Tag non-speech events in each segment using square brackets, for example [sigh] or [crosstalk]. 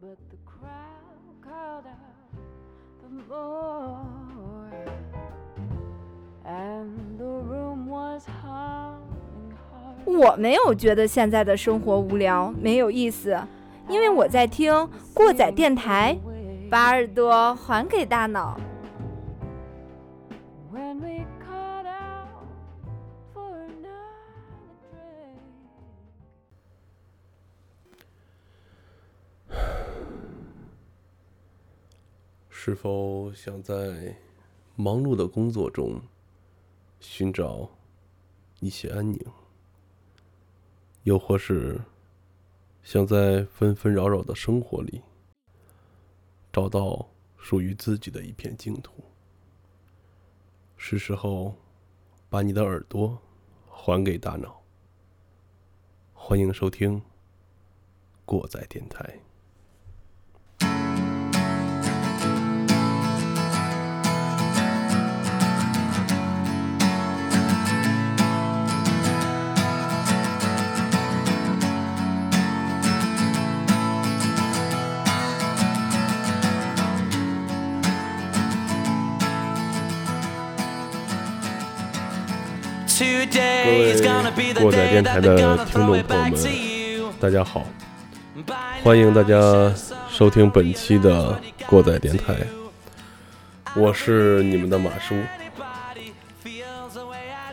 but the crowd called out for more. And the room was humming hard. 我没有觉得现在的生活无聊没有意思，因为我在听过载电台，把耳朵还给大脑。是否想在忙碌的工作中寻找一些安宁？又或是想在纷纷扰扰的生活里找到属于自己的一片净土？是时候把你的耳朵还给大脑。欢迎收听过载电台。各位过载电台的听众朋友们，大家好！欢迎大家收听本期的过载电台，我是你们的马叔。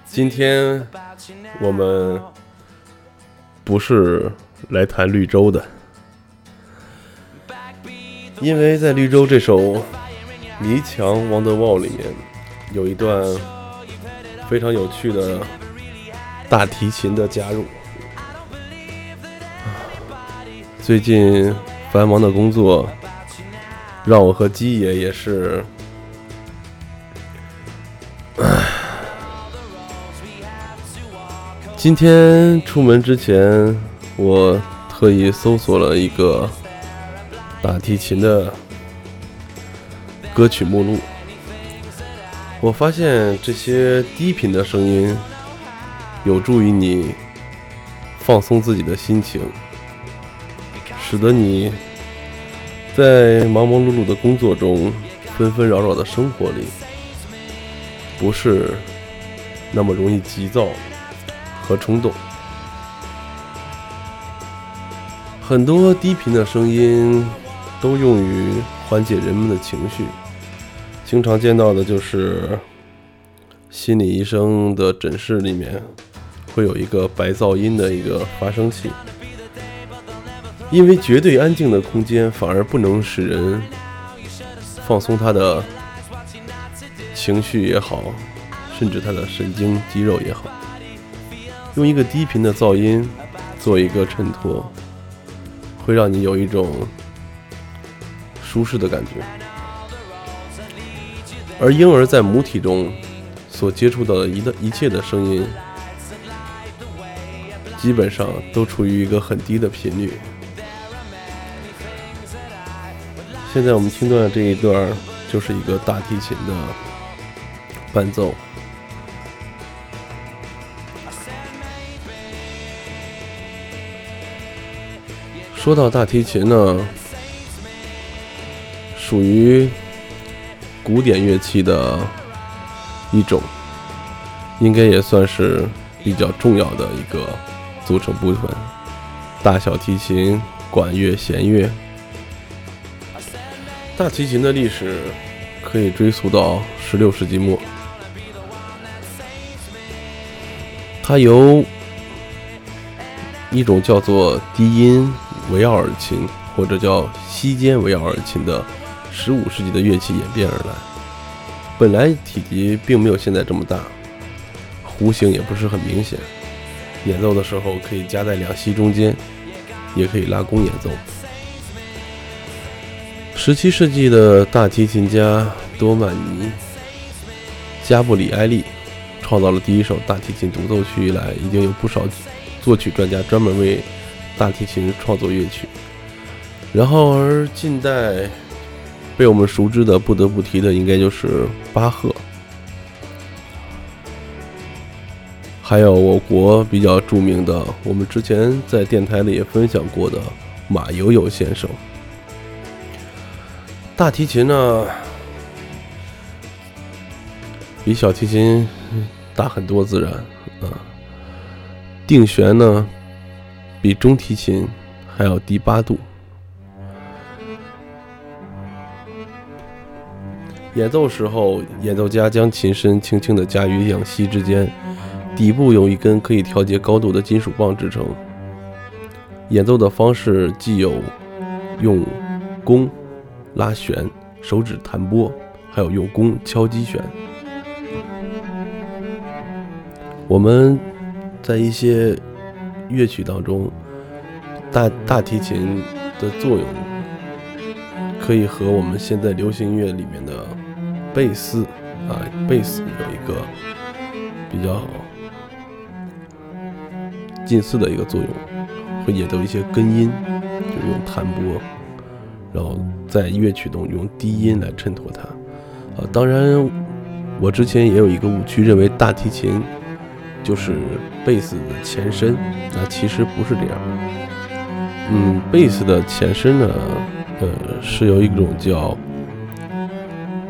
今天我们不是来谈绿洲的，因为在绿洲这首《迷墙》王德旺里面有一段。非常有趣的大提琴的加入。最近繁忙的工作，让我和鸡爷也是，今天出门之前，我特意搜索了一个大提琴的歌曲目录，我发现这些低频的声音有助于你放松自己的心情。使得你在忙忙碌碌的工作中、纷纷扰扰的生活里，不是那么容易急躁和冲动。很多低频的声音都用于缓解人们的情绪，经常见到的就是心理医生的诊室里面会有一个白噪音的一个发声器。因为绝对安静的空间反而不能使人放松他的情绪也好，甚至他的神经肌肉也好，用一个低频的噪音做一个衬托，会让你有一种舒适的感觉。而婴儿在母体中所接触到的一的一切的声音，基本上都处于一个很低的频率。现在我们听到的这一段就是一个大提琴的伴奏。说到大提琴呢，属于古典乐器的一种，应该也算是比较重要的一个组成部分。大小提琴、管乐、弦乐。大提琴的历史可以追溯到十六世纪末，它由一种叫做低音维奥尔琴或者叫西间维奥尔琴的十五世纪的乐器演变而来。本来体积并没有现在这么大，弧形也不是很明显，演奏的时候可以夹在两膝中间，也可以拉弓演奏。十七世纪的大提琴家多曼尼·加布里埃利创造了第一首大提琴独奏曲以来，已经有不少作曲专家专门为大提琴创作乐曲。然后，而近代被我们熟知的，不得不提的，应该就是巴赫，还有我国比较著名的，我们之前在电台里也分享过的马友友先生。大提琴呢，比小提琴大很多，自然啊。定弦呢，比中提琴还要低八度。演奏时候，演奏家将琴身轻轻地夹于两膝之间，底部有一根可以调节高度的金属棒支撑。演奏的方式既有用弓拉弦、手指弹拨，还有用弓敲击弦。我们在一些乐曲当中，大大提琴的作用可以和我们现在流行音乐里面的贝斯啊，贝斯有一个比较近似的一个作用，会演奏一些根音，就用弹拨，然后在乐曲中用低音来衬托它。啊，当然，我之前也有一个误区，认为大提琴就是贝斯的前身，那其实不是这样。嗯，贝斯的前身呢，呃，是由一种叫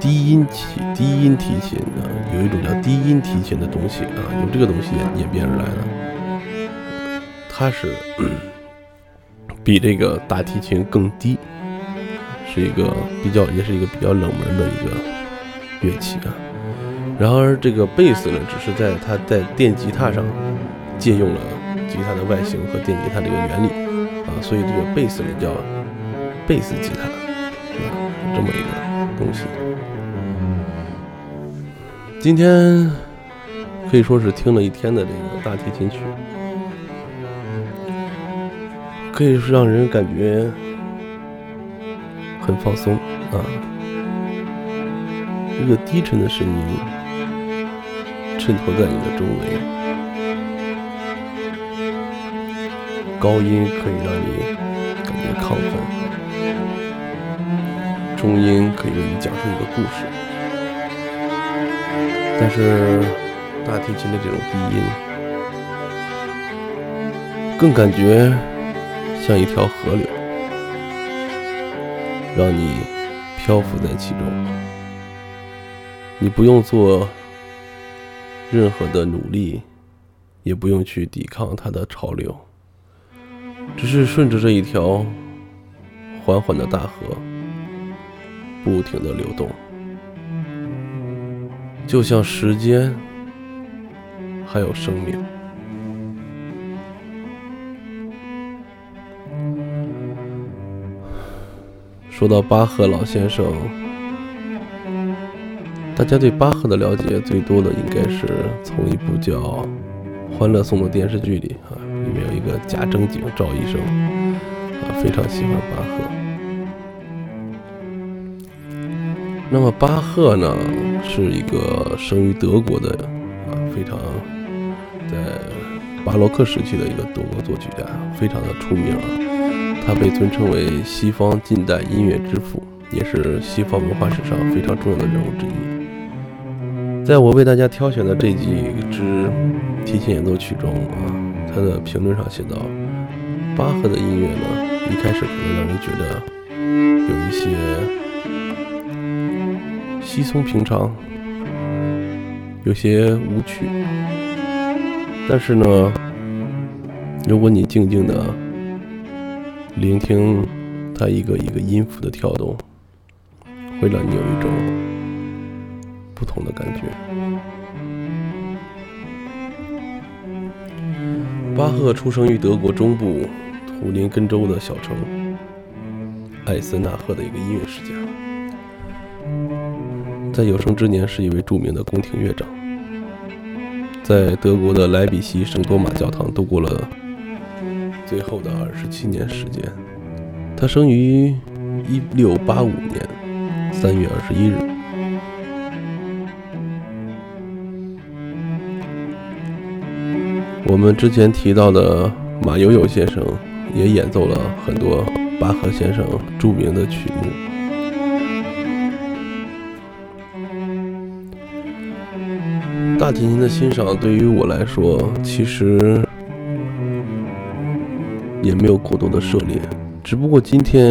低音提低音提琴啊，有一种叫低音提琴的东西啊，由这个东西演演变而来的。它是 [clears throat] 比这个大提琴更低，是一个比较也是一个比较冷门的一个乐器啊。然而这个贝斯呢，只是在它在电吉他上借用了吉他的外形和电吉他这个原理啊，所以这个贝斯呢叫贝斯吉他啊，这么一个东西。今天可以说是听了一天的这个大提琴曲，可以让人感觉很放松啊，一个低沉的声音衬托在你的周围，高音可以让你感觉亢奋，中音可以为你讲述一个故事。但是大提琴的这种低音，更感觉像一条河流，让你漂浮在其中。你不用做任何的努力，也不用去抵抗它的潮流，只是顺着这一条缓缓的大河，不停的流动。就像时间，还有生命。说到巴赫老先生，大家对巴赫的了解最多的应该是从一部叫《欢乐颂》的电视剧里啊，里面有一个假正经赵医生啊，非常喜欢巴赫。那么巴赫呢，是一个生于德国的啊，非常在巴洛克时期的一个德国作曲家，非常的出名啊。他被尊称为西方近代音乐之父，也是西方文化史上非常重要的人物之一。在我为大家挑选的这几支提琴演奏曲中啊，他的评论上写道：巴赫的音乐呢，一开始可能让人觉得有一些。稀松平常，有些无趣。但是呢，如果你静静的聆听它一个一个音符的跳动，会让你有一种不同的感觉。巴赫出生于德国中部图林根州的小城艾森纳赫的一个音乐世家。在有生之年是一位著名的宫廷乐长，在德国的莱比锡圣多玛教堂度过了最后的二十七年时间。他生于一六八五年三月二十一日。我们之前提到的马友友先生也演奏了很多巴赫先生著名的曲目。大提琴的欣赏对于我来说，其实也没有过多的涉猎，只不过今天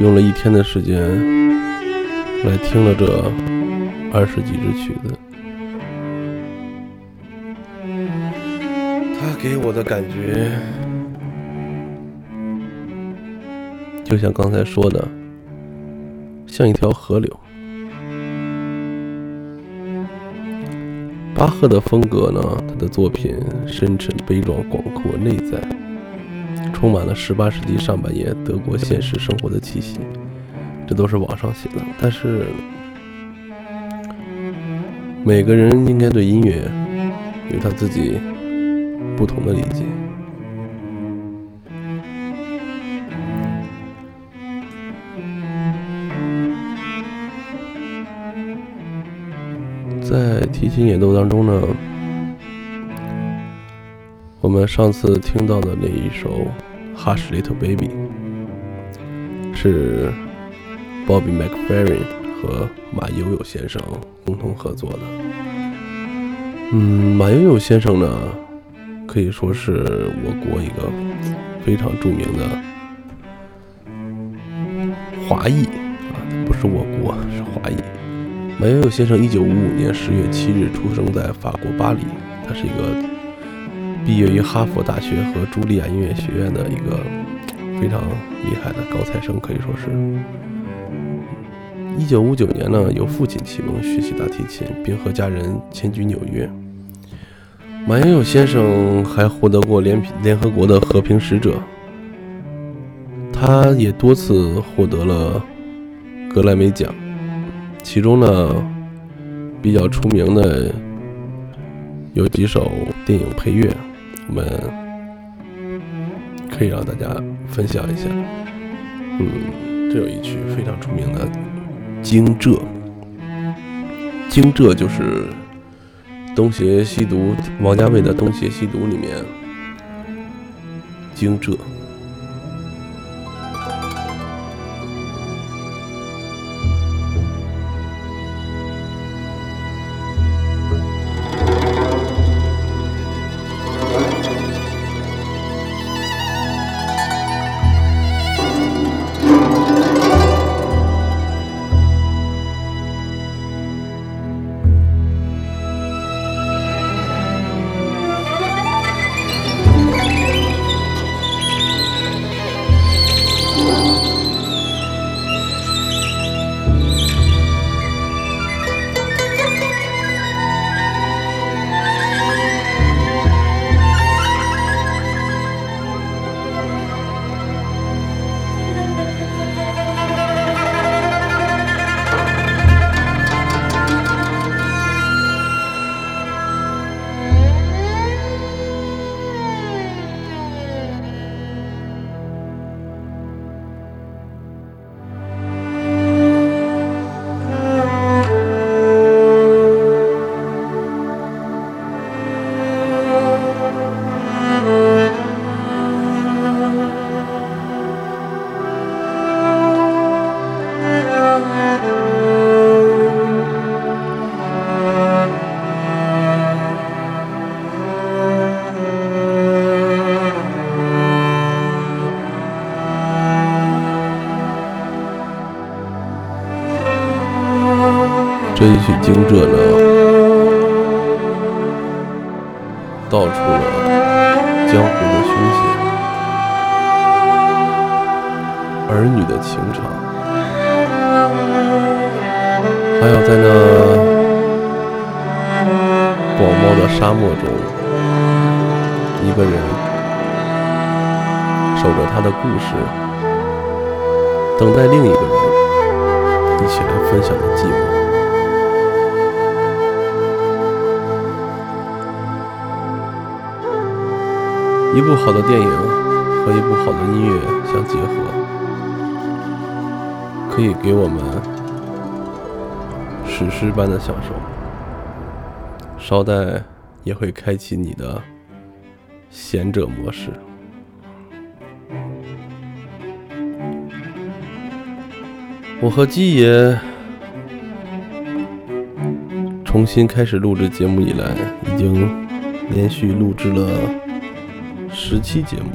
用了一天的时间来听了这二十几支曲子。他给我的感觉，就像刚才说的，像一条河流。巴赫的风格呢，他的作品深沉、悲壮、广阔、内在，充满了十八世纪上半叶德国现实生活的气息。这都是网上写的，但是每个人应该对音乐有他自己不同的理解。在提琴演奏当中呢，我们上次听到的那一首《Hush Little Baby》是 Bobby McFerrin 和马友友先生共同合作的。嗯，马友友先生呢，可以说是我国一个非常著名的华裔啊，不是我国，是华裔。马友友先生一九五五年十月七日出生在法国巴黎，他是一个毕业于哈佛大学和茱莉亚音乐学院的一个非常厉害的高材生，可以说是。一九五九年呢，由父亲启蒙学习大提琴，并和家人迁居纽约。马友友先生还获得过联联合国的和平使者，他也多次获得了格莱美奖。其中呢，比较出名的有几首电影配乐，我们可以让大家分享一下。嗯，这有一曲非常出名的《惊蛰》，惊蛰就是《东邪西毒》王家卫的《东邪西毒》里面惊蛰。这一曲《惊蛰》呢，道出了江湖的凶险，儿女的情长，还有在那广袤的沙漠中，一个人守着他的故事，等待另一个人一起来分享的寂寞。一部好的电影和一部好的音乐相结合，可以给我们史诗般的享受。稍待也会开启你的贤者模式。我和鸡爷重新开始录制节目以来，已经连续录制了。十期节目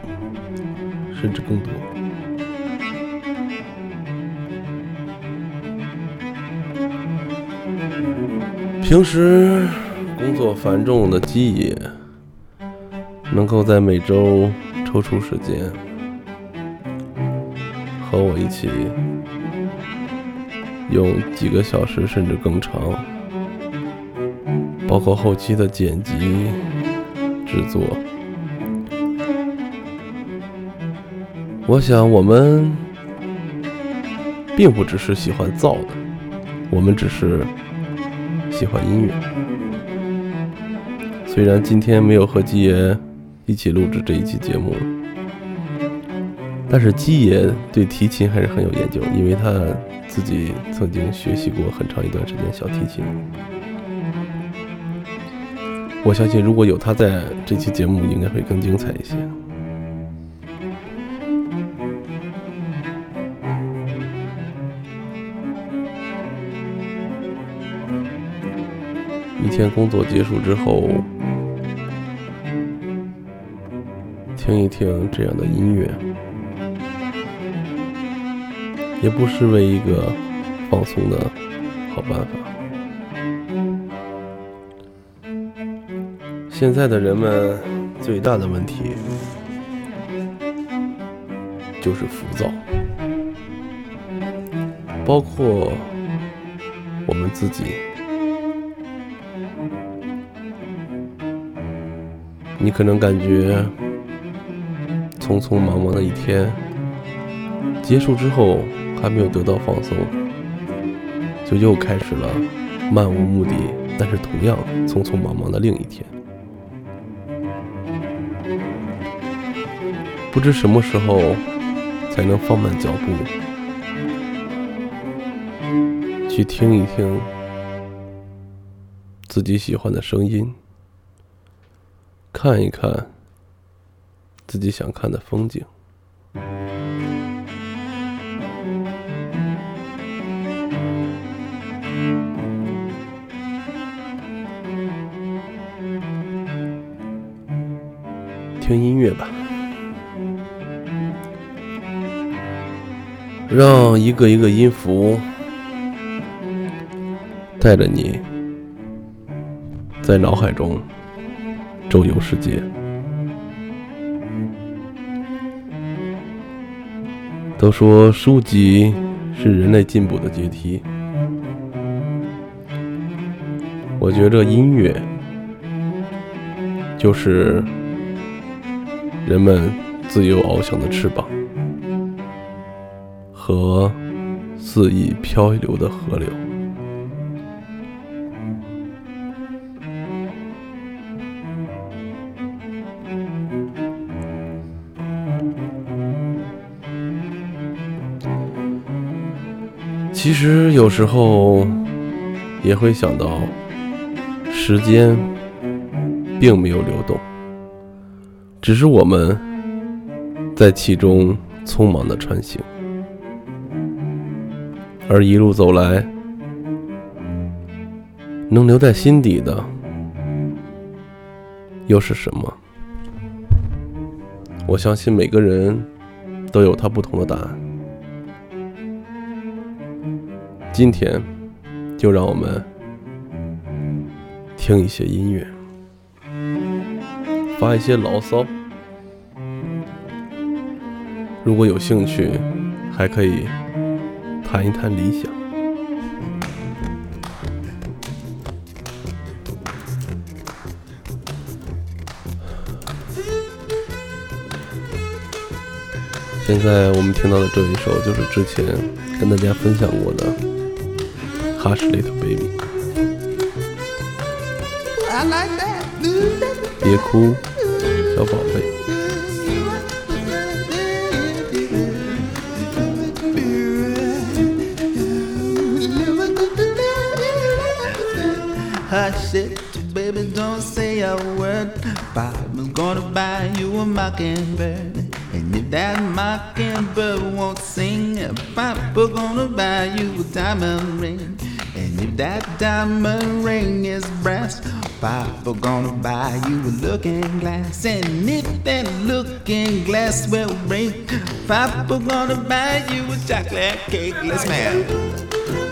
甚至更多。平时工作繁重的记忆能够在每周抽出时间和我一起用几个小时甚至更长包括后期的剪辑制作我想我们并不只是喜欢造的，我们只是喜欢音乐。虽然今天没有和基爷一起录制这一期节目，但是基爷对提琴还是很有研究，因为他自己曾经学习过很长一段时间小提琴。我相信如果有他在，这期节目应该会更精彩一些。一天工作结束之后，听一听这样的音乐，也不失为一个放松的好办法。现在的人们最大的问题就是浮躁，包括我们自己。你可能感觉匆匆忙忙的一天结束之后，还没有得到放松，就又开始了漫无目的，但是同样匆匆忙忙的另一天。不知什么时候才能放慢脚步，去听一听自己喜欢的声音。看一看自己想看的风景。听音乐吧，让一个一个音符带着你，在脑海中。周游世界，都说书籍是人类进步的阶梯。我觉着音乐就是人们自由翱翔的翅膀和肆意漂流的河流。其实有时候也会想到，时间并没有流动，只是我们在其中匆忙的穿行，而一路走来，能留在心底的又是什么？我相信每个人都有他不同的答案。今天，就让我们听一些音乐，发一些牢骚。如果有兴趣，还可以谈一谈理想。现在我们听到的这一首，就是之前跟大家分享过的。Hush, little baby，别哭，小宝贝。Hush it, baby, don't say a word. Papa's gonna buy you a mockingbird. And if that mockingbird won't sing, Papa gonna buy you a diamond ring. If that diamond ring is brass, Papa gonna buy you a looking glass. And if that looking glass will break, Papa gonna buy you a chocolate cake. Let's man.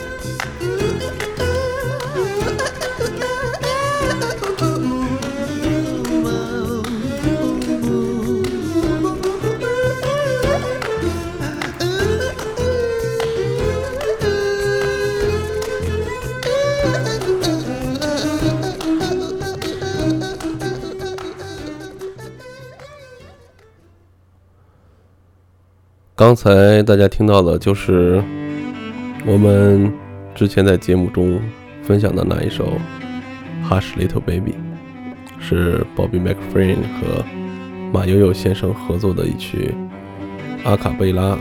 刚才大家听到的就是我们之前在节目中分享的那一首《Hush Little Baby》，是 Bobby mcfrain 和马友友先生合作的一曲阿卡贝拉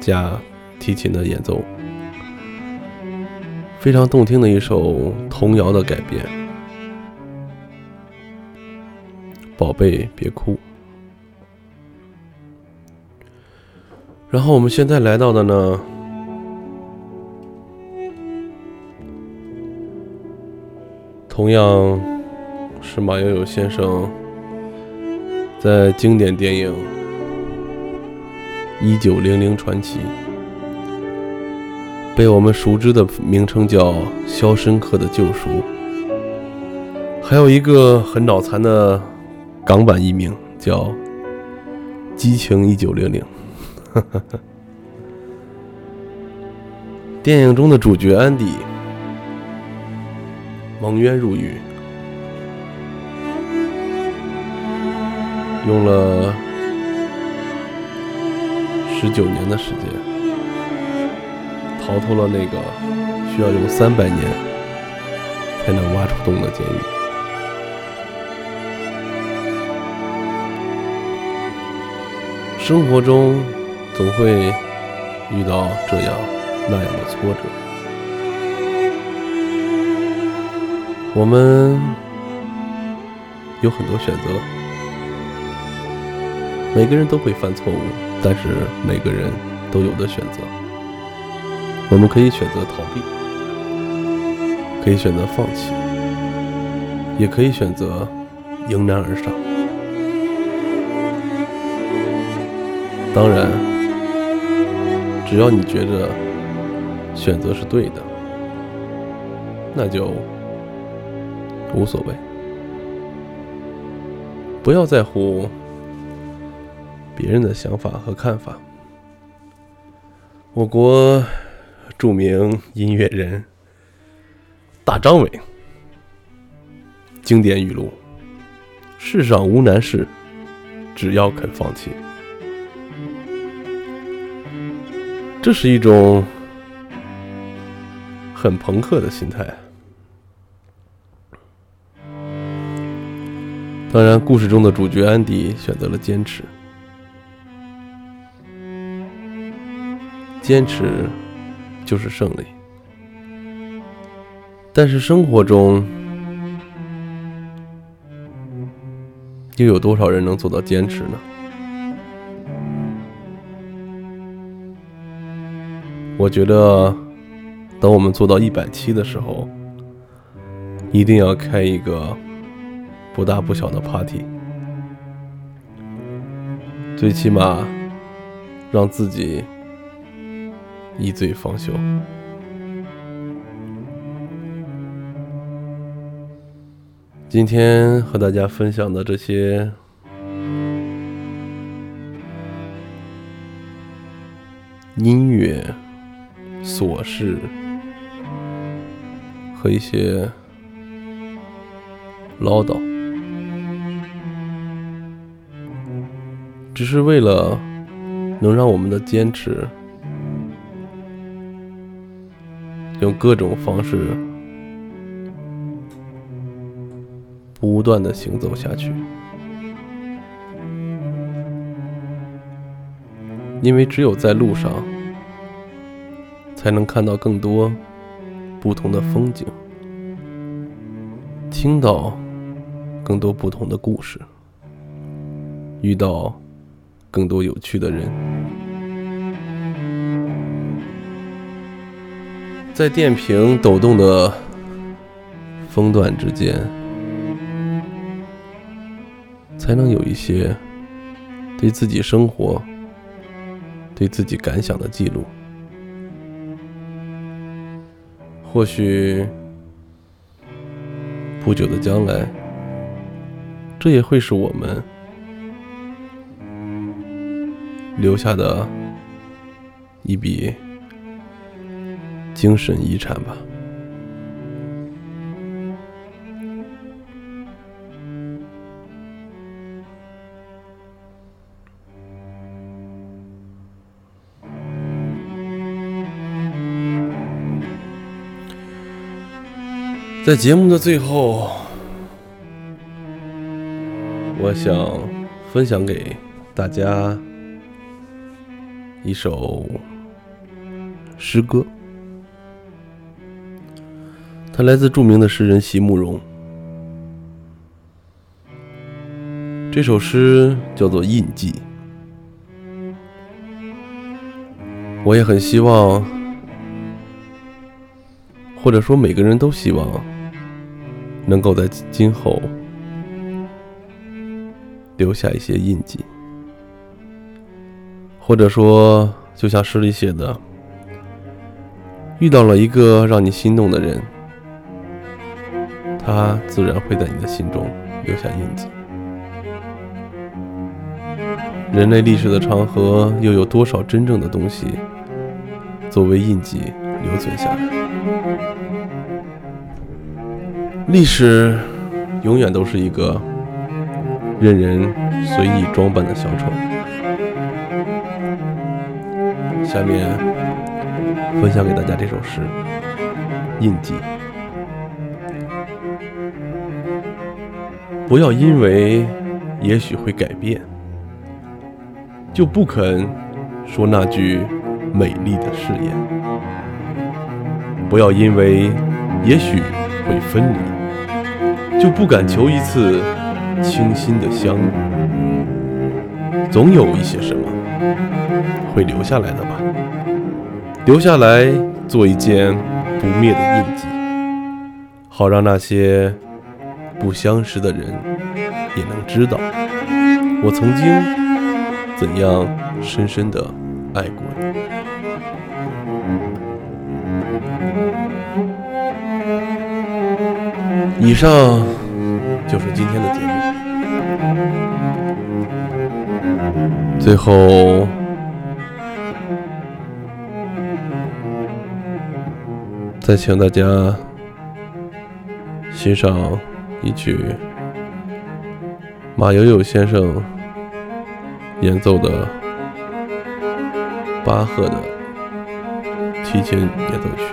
加提琴的演奏，非常动听的一首童谣的改编。宝贝，别哭。然后我们现在来到的呢，同样是马友友先生在经典电影《一九零零传奇》被我们熟知的名称叫《肖申克的救赎》，还有一个很脑残的港版译名叫《激情一九零零》。[laughs] 电影中的主角安迪蒙冤入狱，用了十九年的时间，逃脱了那个需要用三百年才能挖出洞的监狱。生活中。总会遇到这样那样的挫折，我们有很多选择，每个人都会犯错误，但是每个人都有的选择。我们可以选择逃避，可以选择放弃，也可以选择迎难而上。当然。只要你觉得选择是对的，那就无所谓。不要在乎别人的想法和看法。我国著名音乐人大张伟经典语录：“世上无难事，只要肯放弃。”这是一种很朋克的心态。当然，故事中的主角安迪选择了坚持，坚持就是胜利。但是生活中，又有多少人能做到坚持呢？我觉得，等我们做到一百期的时候，一定要开一个不大不小的 party，最起码让自己一醉方休。今天和大家分享的这些。音乐。琐事和一些唠叨，只是为了能让我们的坚持用各种方式不断的行走下去，因为只有在路上。才能看到更多不同的风景，听到更多不同的故事，遇到更多有趣的人，在电瓶抖动的风段之间，才能有一些对自己生活、对自己感想的记录。或许不久的将来，这也会是我们留下的一笔精神遗产吧。在节目的最后，我想分享给大家一首诗歌，它来自著名的诗人席慕容。这首诗叫做《印记》，我也很希望，或者说每个人都希望。能够在今后留下一些印记，或者说，就像诗里写的，遇到了一个让你心动的人，他自然会在你的心中留下印记。人类历史的长河，又有多少真正的东西作为印记留存下来？历史永远都是一个任人随意装扮的小丑。下面分享给大家这首诗《印记》。不要因为也许会改变，就不肯说那句美丽的誓言。不要因为也许会分离。就不敢求一次清新的相遇，总有一些什么会留下来的吧，留下来做一件不灭的印记，好让那些不相识的人也能知道，我曾经怎样深深的爱过你。以上就是今天的节目。最后，再请大家欣赏一曲马友友先生演奏的巴赫的提琴演奏曲。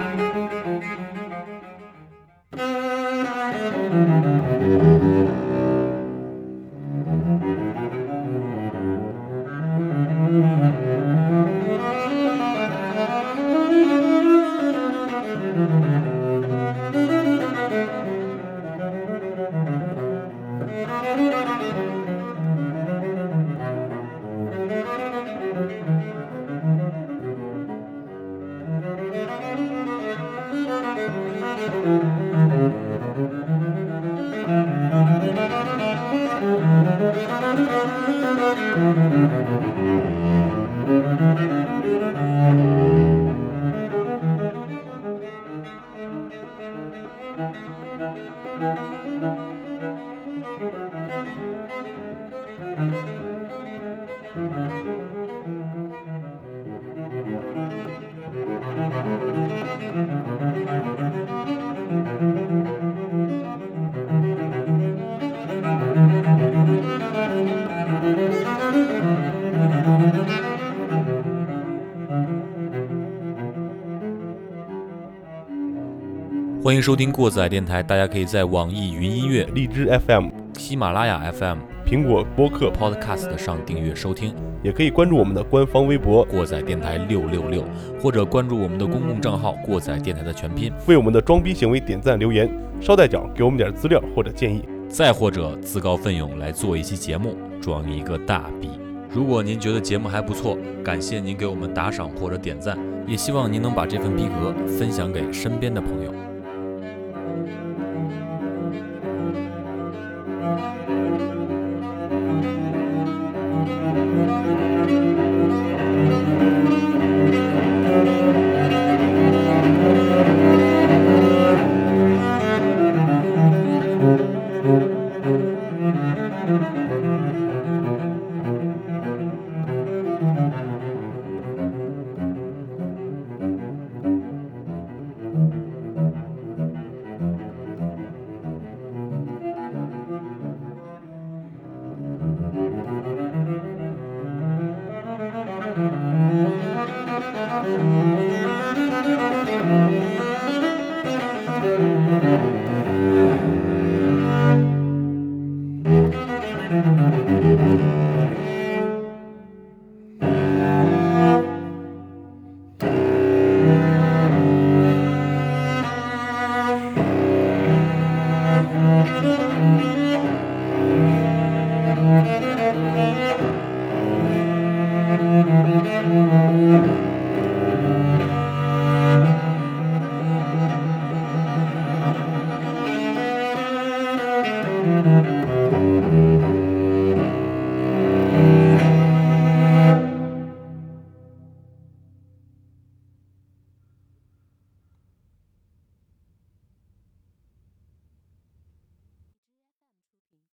欢迎收听过载电台，大家可以在网易云音乐、荔枝 FM、喜马拉雅 FM、苹果播客 Podcast 上订阅收听，也可以关注我们的官方微博“过载电台六六六”，或者关注我们的公共账号“过载电台”的全拼，为我们的装逼行为点赞留言，捎带脚给我们点资料或者建议，再或者自告奋勇来做一期节目，装一个大逼。如果您觉得节目还不错，感谢您给我们打赏或者点赞，也希望您能把这份逼格分享给身边的朋友。Bye.